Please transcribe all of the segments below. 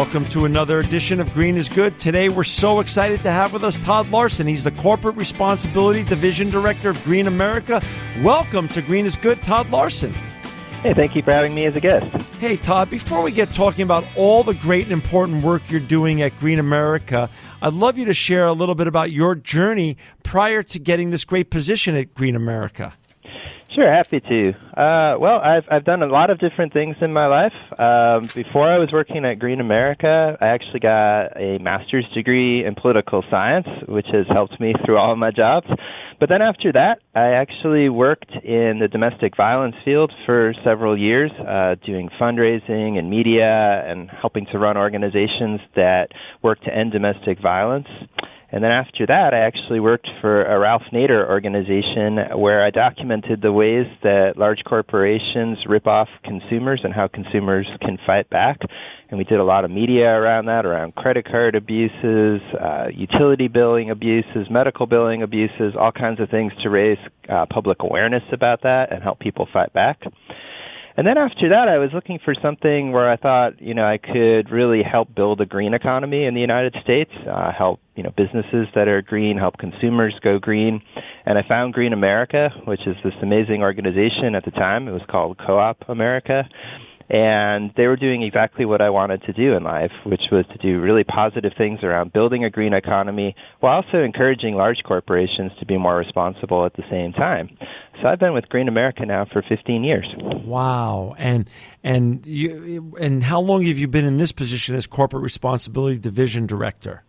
Welcome to another edition of Green is Good. Today we're so excited to have with us Todd Larsen. He's the Corporate Responsibility Division Director of Green America. Welcome to Green is Good, Todd Larsen. Hey, thank you for having me as a guest. Hey, Todd, before we get talking about all the great and important work you're doing at Green America, I'd love you to share a little bit about your journey prior to getting this great position at Green America. Sure, happy to. Uh, well, I've I've done a lot of different things in my life. Um, before I was working at Green America, I actually got a master's degree in political science, which has helped me through all of my jobs. But then after that, I actually worked in the domestic violence field for several years, uh, doing fundraising and media and helping to run organizations that work to end domestic violence. And then after that, I actually worked for a Ralph Nader organization where I documented the ways that large corporations rip off consumers and how consumers can fight back. And we did a lot of media around that, around credit card abuses, uh, utility billing abuses, medical billing abuses, all kinds of things to raise uh, public awareness about that and help people fight back. And then after that, I was looking for something where I thought, you know, I could really help build a green economy in the United States, uh, help, you know, businesses that are green, help consumers go green. And I found Green America, which is this amazing organization at the time. It was called Co-op America and they were doing exactly what I wanted to do in life, which was to do really positive things around building a green economy while also encouraging large corporations to be more responsible at the same time. So I've been with Green America now for 15 years. Wow. And and you and how long have you been in this position as corporate responsibility division director?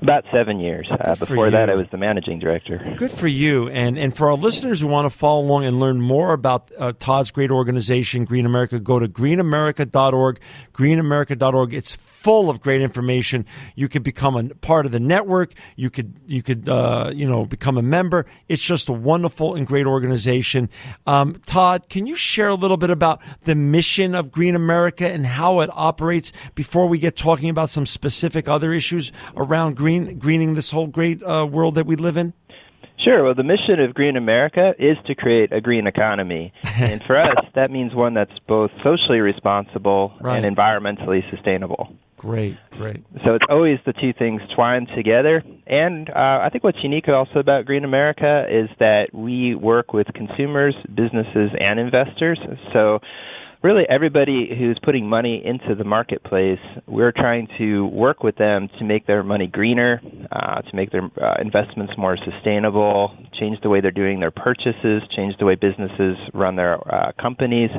About seven years. Uh, before that, I was the managing director. Good for you. And and for our listeners who want to follow along and learn more about uh, Todd's great organization, Green America, go to greenamerica.org. Greenamerica.org. It's full of great information. You could become a part of the network. You could you could uh, you know become a member. It's just a wonderful and great organization. Um, Todd, can you share a little bit about the mission of Green America and how it operates before we get talking about some specific other issues around green greening this whole great uh, world that we live in? Sure. Well, the mission of Green America is to create a green economy. and for us, that means one that's both socially responsible right. and environmentally sustainable. Great, great. So it's always the two things twined together. And uh, I think what's unique also about Green America is that we work with consumers, businesses, and investors. So really everybody who's putting money into the marketplace, we're trying to work with them to make their money greener, uh, to make their uh, investments more sustainable, change the way they're doing their purchases, change the way businesses run their uh, companies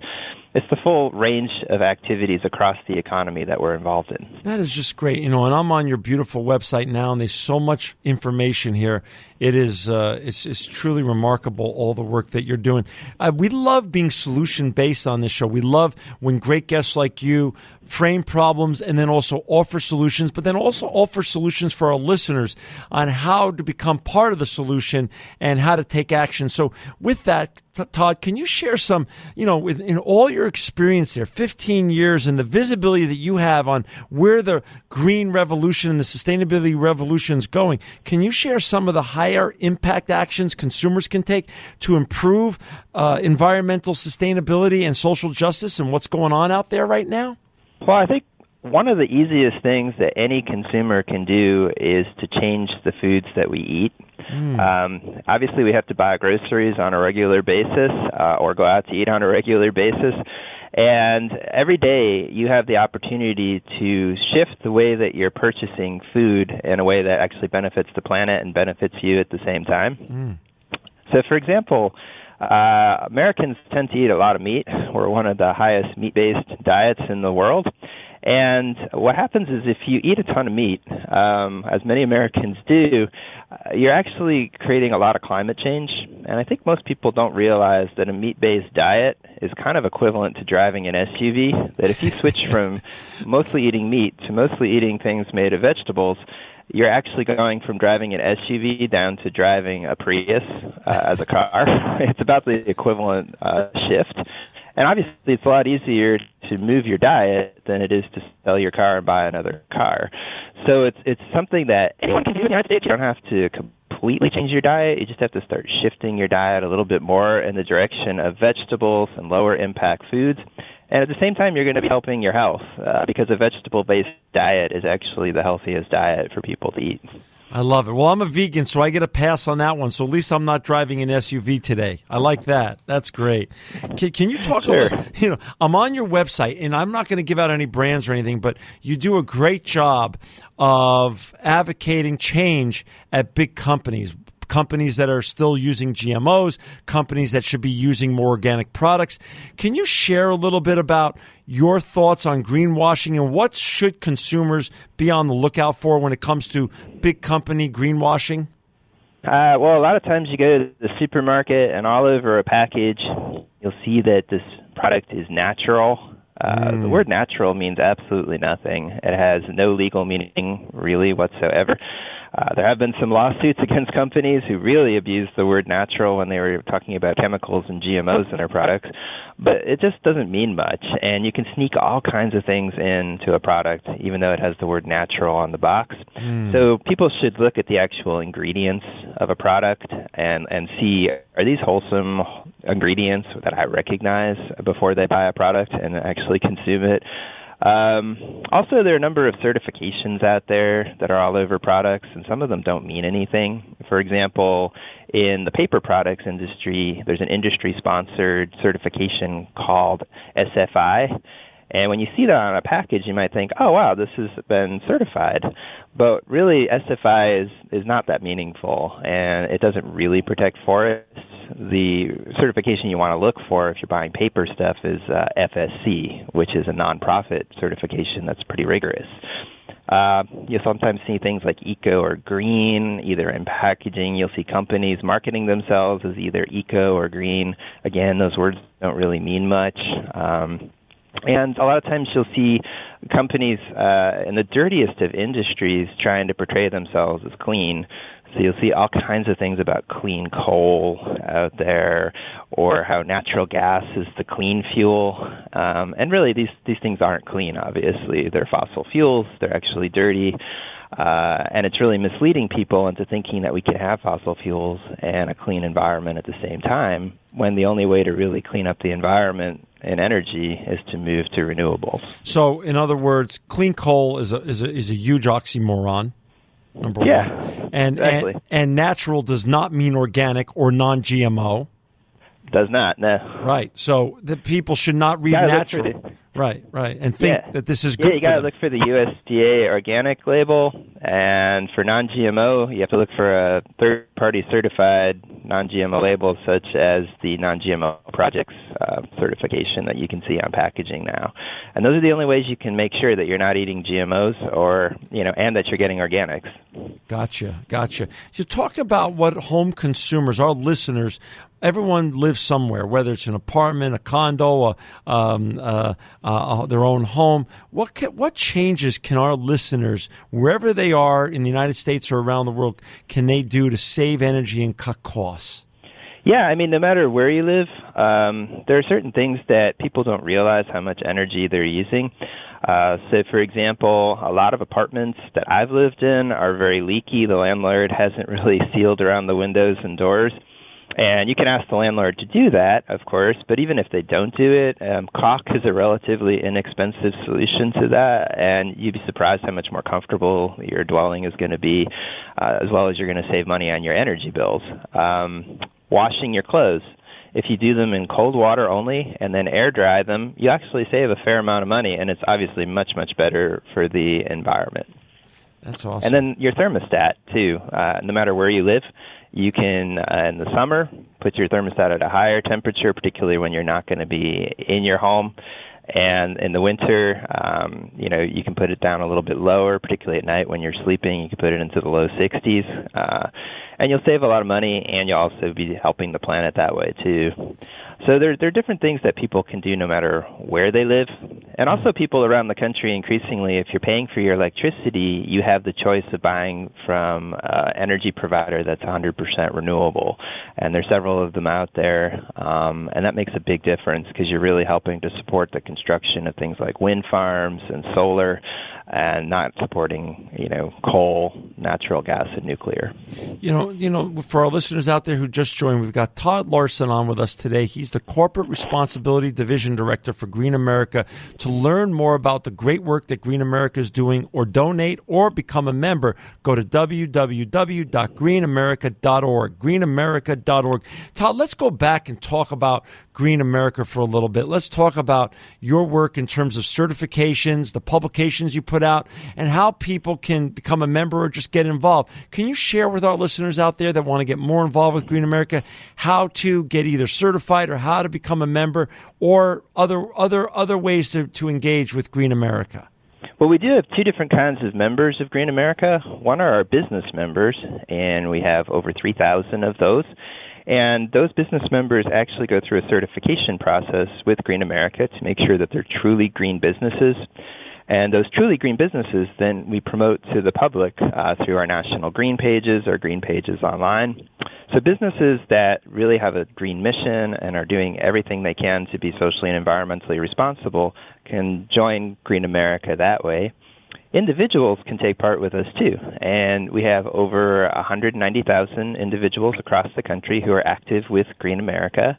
it's the full range of activities across the economy that we're involved in. That is just great, you know. And I'm on your beautiful website now, and there's so much information here. It is uh, it's, it's truly remarkable all the work that you're doing. Uh, we love being solution based on this show. We love when great guests like you frame problems and then also offer solutions, but then also offer solutions for our listeners on how to become part of the solution and how to take action. So, with that, Todd, can you share some, you know, with, in all your experience there, 15 years, and the visibility that you have on where the green revolution and the sustainability revolution is going? Can you share some of the higher impact actions consumers can take to improve uh, environmental sustainability and social justice and what's going on out there right now? Well, I think one of the easiest things that any consumer can do is to change the foods that we eat. Mm. Um, obviously, we have to buy groceries on a regular basis uh, or go out to eat on a regular basis. And every day you have the opportunity to shift the way that you're purchasing food in a way that actually benefits the planet and benefits you at the same time. Mm. So, for example, uh, Americans tend to eat a lot of meat. We're one of the highest meat based diets in the world. And what happens is if you eat a ton of meat, um, as many Americans do, uh, you're actually creating a lot of climate change. And I think most people don't realize that a meat based diet is kind of equivalent to driving an SUV. That if you switch from mostly eating meat to mostly eating things made of vegetables, you're actually going from driving an SUV down to driving a Prius uh, as a car. it's about the equivalent uh, shift. And obviously, it's a lot easier to move your diet than it is to sell your car and buy another car. So it's it's something that anyone can do in the United States. You don't have to completely change your diet. You just have to start shifting your diet a little bit more in the direction of vegetables and lower impact foods. and at the same time, you're going to be helping your health uh, because a vegetable-based diet is actually the healthiest diet for people to eat. I love it. Well, I'm a vegan, so I get a pass on that one. So at least I'm not driving an SUV today. I like that. That's great. Can, can you talk sure. a little? You know, I'm on your website, and I'm not going to give out any brands or anything, but you do a great job of advocating change at big companies companies that are still using GMOs, companies that should be using more organic products. Can you share a little bit about your thoughts on greenwashing and what should consumers be on the lookout for when it comes to big company greenwashing? Uh, well, a lot of times you go to the supermarket and all over a package, you'll see that this product is natural. Uh, mm. The word natural means absolutely nothing. It has no legal meaning, really, whatsoever. Uh, there have been some lawsuits against companies who really abused the word natural when they were talking about chemicals and GMOs in their products, but it just doesn't mean much. And you can sneak all kinds of things into a product, even though it has the word natural on the box. Mm. So people should look at the actual ingredients of a product and and see are these wholesome ingredients that I recognize before they buy a product and actually consume it. Um, also, there are a number of certifications out there that are all over products, and some of them don't mean anything. For example, in the paper products industry, there's an industry sponsored certification called SFI. And when you see that on a package, you might think, "Oh, wow, this has been certified." But really, SFI is is not that meaningful, and it doesn't really protect forests the certification you want to look for if you're buying paper stuff is uh, FSC, which is a nonprofit certification that's pretty rigorous. Uh, you'll sometimes see things like eco or green, either in packaging. You'll see companies marketing themselves as either eco or green. Again, those words don't really mean much. Um, and a lot of times you'll see companies uh, in the dirtiest of industries trying to portray themselves as clean so you'll see all kinds of things about clean coal out there, or how natural gas is the clean fuel. Um, and really, these these things aren't clean. Obviously, they're fossil fuels. They're actually dirty. Uh, and it's really misleading people into thinking that we can have fossil fuels and a clean environment at the same time, when the only way to really clean up the environment and energy is to move to renewables. So, in other words, clean coal is a, is a, is a huge oxymoron number yeah, one. And, exactly. and and natural does not mean organic or non-GMO. Does not, no. Right. So the people should not read natural. Right, right, and think yeah. that this is good. Yeah, you got to look for the USDA organic label, and for non-GMO, you have to look for a third-party certified non-GMO labels, such as the Non-GMO Projects uh, certification that you can see on packaging now. And those are the only ways you can make sure that you're not eating GMOs, or you know, and that you're getting organics. Gotcha, gotcha. So talk about what home consumers, our listeners, everyone lives somewhere, whether it's an apartment, a condo, a, um, uh, uh, their own home. What can, what changes can our listeners, wherever they are in the United States or around the world, can they do to save energy and cut costs? Yeah, I mean, no matter where you live, um, there are certain things that people don't realize how much energy they're using. Uh, so, for example, a lot of apartments that I've lived in are very leaky. The landlord hasn't really sealed around the windows and doors. And you can ask the landlord to do that, of course, but even if they don't do it, um, caulk is a relatively inexpensive solution to that, and you'd be surprised how much more comfortable your dwelling is going to be, uh, as well as you're going to save money on your energy bills. Um, washing your clothes. If you do them in cold water only and then air dry them, you actually save a fair amount of money, and it's obviously much, much better for the environment. That's awesome. And then your thermostat, too. Uh, no matter where you live, you can, uh, in the summer, put your thermostat at a higher temperature, particularly when you're not going to be in your home. And in the winter, um, you know, you can put it down a little bit lower, particularly at night when you're sleeping. You can put it into the low 60s, uh, and you'll save a lot of money, and you'll also be helping the planet that way too. So there, there are different things that people can do no matter where they live. And also, people around the country increasingly, if you're paying for your electricity, you have the choice of buying from an energy provider that's 100% renewable. And there's several of them out there. Um, and that makes a big difference because you're really helping to support the construction of things like wind farms and solar. and not supporting, you know, coal, natural gas, and nuclear. You know, you know, for our listeners out there who just joined, we've got Todd Larsen on with us today. He's the Corporate Responsibility Division Director for Green America. To learn more about the great work that Green America is doing, or donate, or become a member, go to www.greenamerica.org. Greenamerica.org. Todd, let's go back and talk about Green America for a little bit. Let's talk about your work in terms of certifications, the publications you put out, and how people can become a member or just get involved. Can you share with our listeners out there that want to get more involved with Green America how to get either certified or how to become a member or other other other ways to, to engage with Green America? Well, we do have two different kinds of members of Green America. One are our business members, and we have over 3,000 of those. And those business members actually go through a certification process with Green America to make sure that they're truly green businesses. And those truly green businesses, then we promote to the public uh, through our national green pages or green pages online. So businesses that really have a green mission and are doing everything they can to be socially and environmentally responsible can join Green America that way individuals can take part with us too. And we have over 190,000 individuals across the country who are active with Green America.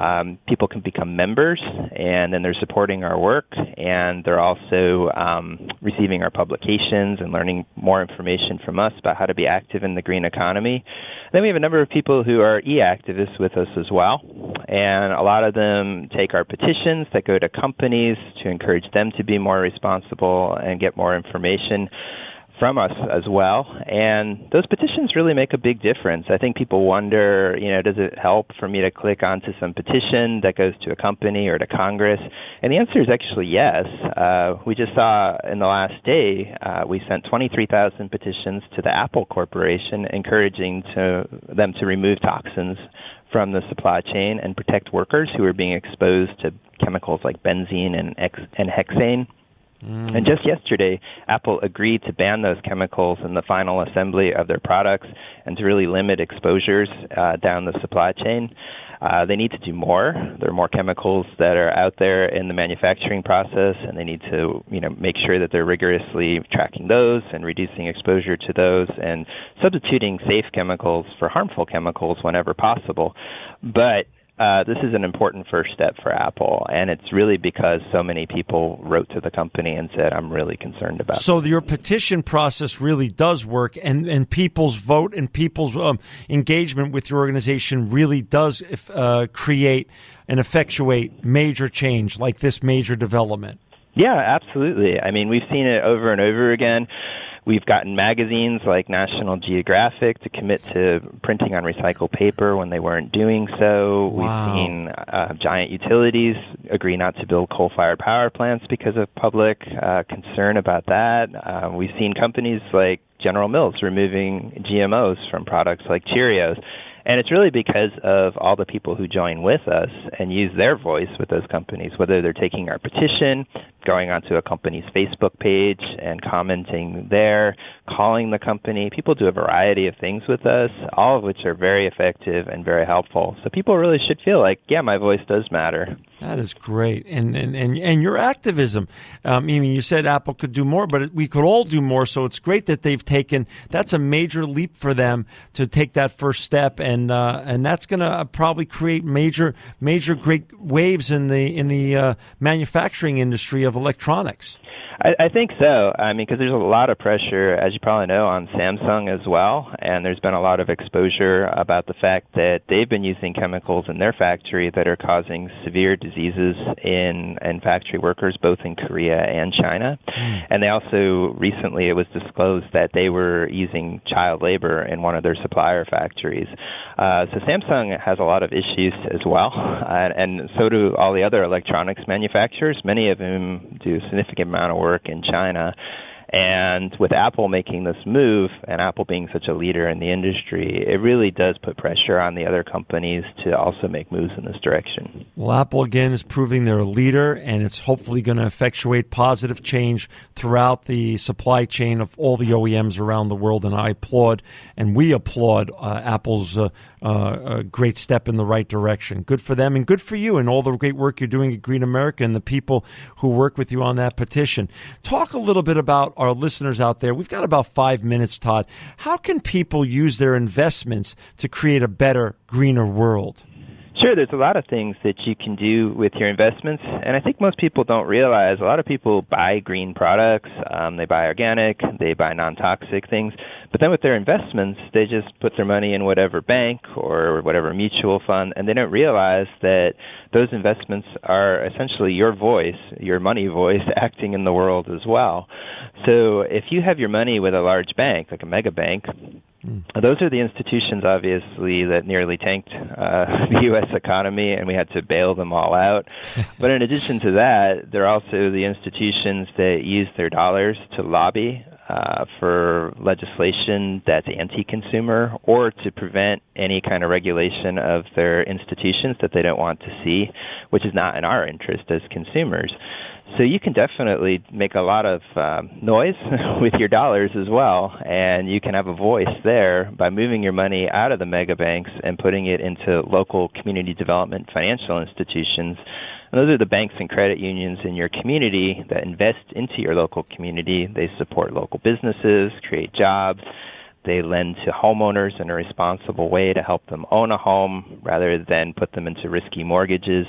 Um, people can become members, and then they're supporting our work, and they're also um, receiving our publications and learning more information from us about how to be active in the green economy. Then we have a number of people who are e-activists with us as well, and a lot of them take our petitions that go to companies to encourage them to be more responsible and get more information from us as well. And those petitions really make a big difference. I think people wonder, you know, does it help for me to click onto some petition that goes to a company or to Congress? And the answer is actually yes. Uh, we just saw in the last day, uh, we sent 23,000 petitions to the Apple Corporation encouraging to, them to remove toxins from the supply chain and protect workers who are being exposed to chemicals like benzene and, ex- and hexane. Mm. And just yesterday, Apple agreed to ban those chemicals in the final assembly of their products and to really limit exposures uh, down the supply chain. Uh, they need to do more. There are more chemicals that are out there in the manufacturing process, and they need to, you know, make sure that they're rigorously tracking those and reducing exposure to those, and substituting safe chemicals for harmful chemicals whenever possible. But uh, this is an important first step for Apple, and it's really because so many people wrote to the company and said, "I'm really concerned about." So your petition process really does work, and and people's vote and people's um, engagement with your organization really does uh, create and effectuate major change, like this major development. Yeah, absolutely. I mean, we've seen it over and over again. We've gotten magazines like National Geographic to commit to printing on recycled paper when they weren't doing so. Wow. We've seen uh, giant utilities agree not to build coal fired power plants because of public uh, concern about that. Uh, we've seen companies like General Mills removing GMOs from products like Cheerios. And it's really because of all the people who join with us and use their voice with those companies, whether they're taking our petition, going onto a company's Facebook page and commenting there, calling the company. People do a variety of things with us, all of which are very effective and very helpful. So people really should feel like, yeah, my voice does matter. That is great, and and and, and your activism. Um, I mean, you said Apple could do more, but we could all do more. So it's great that they've taken. That's a major leap for them to take that first step, and uh, and that's going to probably create major major great waves in the in the uh, manufacturing industry of electronics. I, I think so. I mean, because there's a lot of pressure, as you probably know, on Samsung as well, and there's been a lot of exposure about the fact that they've been using chemicals in their factory that are causing severe diseases in in factory workers, both in Korea and China. Mm. And they also recently it was disclosed that they were using child labor in one of their supplier factories. Uh, so Samsung has a lot of issues as well, uh, and so do all the other electronics manufacturers. Many of whom do a significant amount of work in China. And with Apple making this move and Apple being such a leader in the industry, it really does put pressure on the other companies to also make moves in this direction. Well, Apple again is proving they're a leader, and it's hopefully going to effectuate positive change throughout the supply chain of all the OEMs around the world. And I applaud and we applaud uh, Apple's uh, uh, great step in the right direction. Good for them and good for you and all the great work you're doing at Green America and the people who work with you on that petition. Talk a little bit about our listeners out there. We've got about five minutes, Todd. How can people use their investments to create a better, greener world? Sure, there's a lot of things that you can do with your investments, and I think most people don't realize a lot of people buy green products, um, they buy organic, they buy non toxic things, but then with their investments, they just put their money in whatever bank or whatever mutual fund, and they don't realize that those investments are essentially your voice, your money voice, acting in the world as well. So if you have your money with a large bank, like a mega bank. Those are the institutions, obviously, that nearly tanked uh, the U.S. economy, and we had to bail them all out. but in addition to that, they're also the institutions that use their dollars to lobby uh, for legislation that's anti-consumer or to prevent any kind of regulation of their institutions that they don't want to see, which is not in our interest as consumers. So you can definitely make a lot of um, noise with your dollars as well, and you can have a voice there by moving your money out of the mega banks and putting it into local community development financial institutions. And those are the banks and credit unions in your community that invest into your local community. They support local businesses, create jobs. They lend to homeowners in a responsible way to help them own a home rather than put them into risky mortgages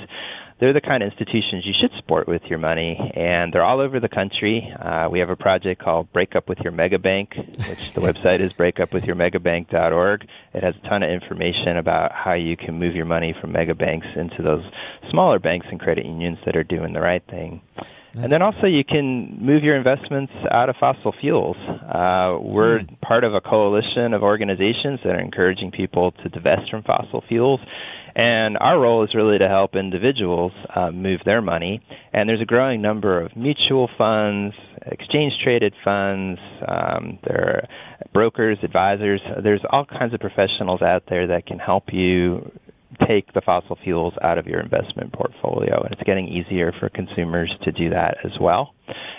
they're the kind of institutions you should support with your money, and they're all over the country. Uh, we have a project called Break Up with Your Mega Bank, which the website is breakupwithyourmegabank.org. It has a ton of information about how you can move your money from mega banks into those smaller banks and credit unions that are doing the right thing. That's and then also you can move your investments out of fossil fuels. Uh, we're mm. part of a coalition of organizations that are encouraging people to divest from fossil fuels. And our role is really to help individuals uh, move their money. And there's a growing number of mutual funds, exchange traded funds, um, there are brokers, advisors. There's all kinds of professionals out there that can help you take the fossil fuels out of your investment portfolio. And it's getting easier for consumers to do that as well.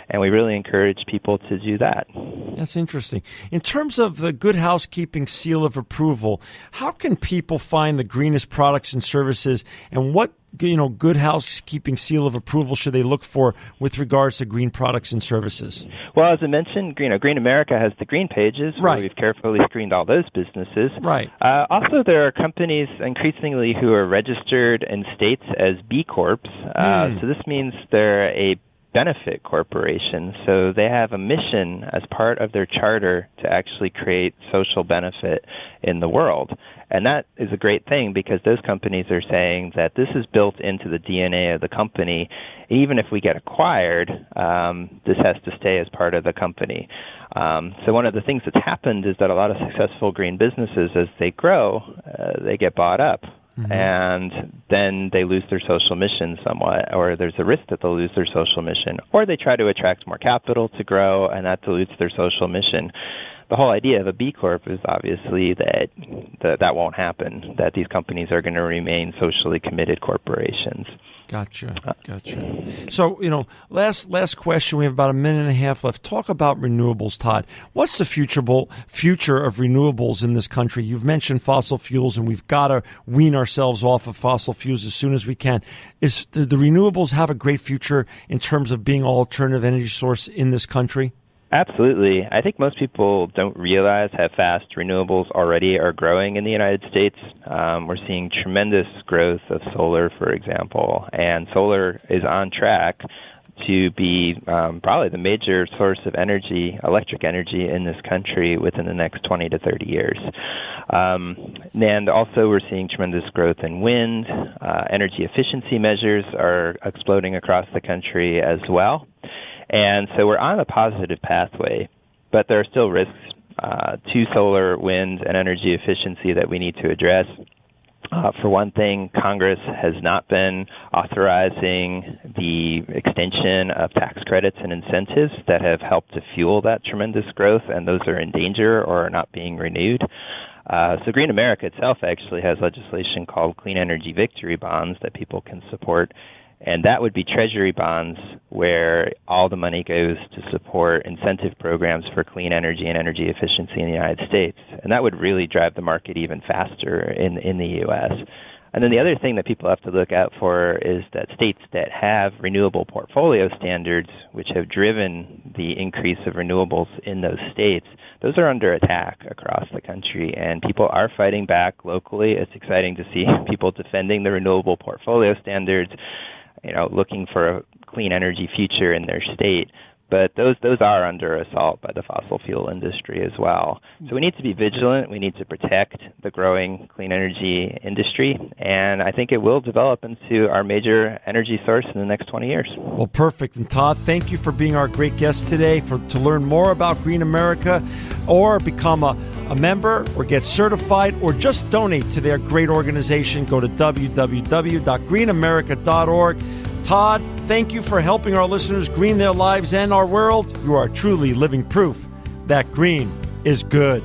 And we really encourage people to do that. That's interesting. In terms of the Good Housekeeping seal of approval, how can people find the greenest products and services and what you know, good housekeeping seal of approval should they look for with regards to green products and services? Well, as I mentioned, Green, uh, green America has the green pages right. where we've carefully screened all those businesses. Right. Uh, also, there are companies increasingly who are registered in states as B Corps. Uh, mm. So this means they're a benefit corporation. So they have a mission as part of their charter to actually create social benefit in the world. And that is a great thing because those companies are saying that this is built into the DNA of the company. Even if we get acquired, um, this has to stay as part of the company. Um, so one of the things that's happened is that a lot of successful green businesses, as they grow, uh, they get bought up. Mm-hmm. And then they lose their social mission somewhat, or there's a risk that they'll lose their social mission, or they try to attract more capital to grow, and that dilutes their social mission the whole idea of a B Corp is obviously that that, that won't happen, that these companies are going to remain socially committed corporations. Gotcha, uh, gotcha. So, you know, last last question. We have about a minute and a half left. Talk about renewables, Todd. What's the future future of renewables in this country? You've mentioned fossil fuels, and we've got to wean ourselves off of fossil fuels as soon as we can. Is do the renewables have a great future in terms of being an alternative energy source in this country? Absolutely. I think most people don't realize how fast renewables already are growing in the United States. Um, we're seeing tremendous growth of solar, for example, and solar is on track to be um, probably the major source of energy, electric energy, in this country within the next 20 to 30 years. Um, and also, we're seeing tremendous growth in wind. Uh, energy efficiency measures are exploding across the country as well. And so we're on a positive pathway, but there are still risks uh, to solar, wind, and energy efficiency that we need to address. Uh, for one thing, Congress has not been authorizing the extension of tax credits and incentives that have helped to fuel that tremendous growth, and those are in danger or are not being renewed. Uh, so Green America itself actually has legislation called Clean Energy Victory Bonds that people can support and that would be treasury bonds where all the money goes to support incentive programs for clean energy and energy efficiency in the United States. And that would really drive the market even faster in, in the U.S. And then the other thing that people have to look out for is that states that have renewable portfolio standards, which have driven the increase of renewables in those states, those are under attack across the country, and people are fighting back locally. It's exciting to see people defending the renewable portfolio standards you know, looking for a clean energy future in their state. But those those are under assault by the fossil fuel industry as well. So we need to be vigilant. We need to protect the growing clean energy industry, and I think it will develop into our major energy source in the next 20 years. Well, perfect. And Todd, thank you for being our great guest today. For to learn more about Green America, or become a a member or get certified or just donate to their great organization, go to www.greenamerica.org. Todd, thank you for helping our listeners green their lives and our world. You are truly living proof that green is good.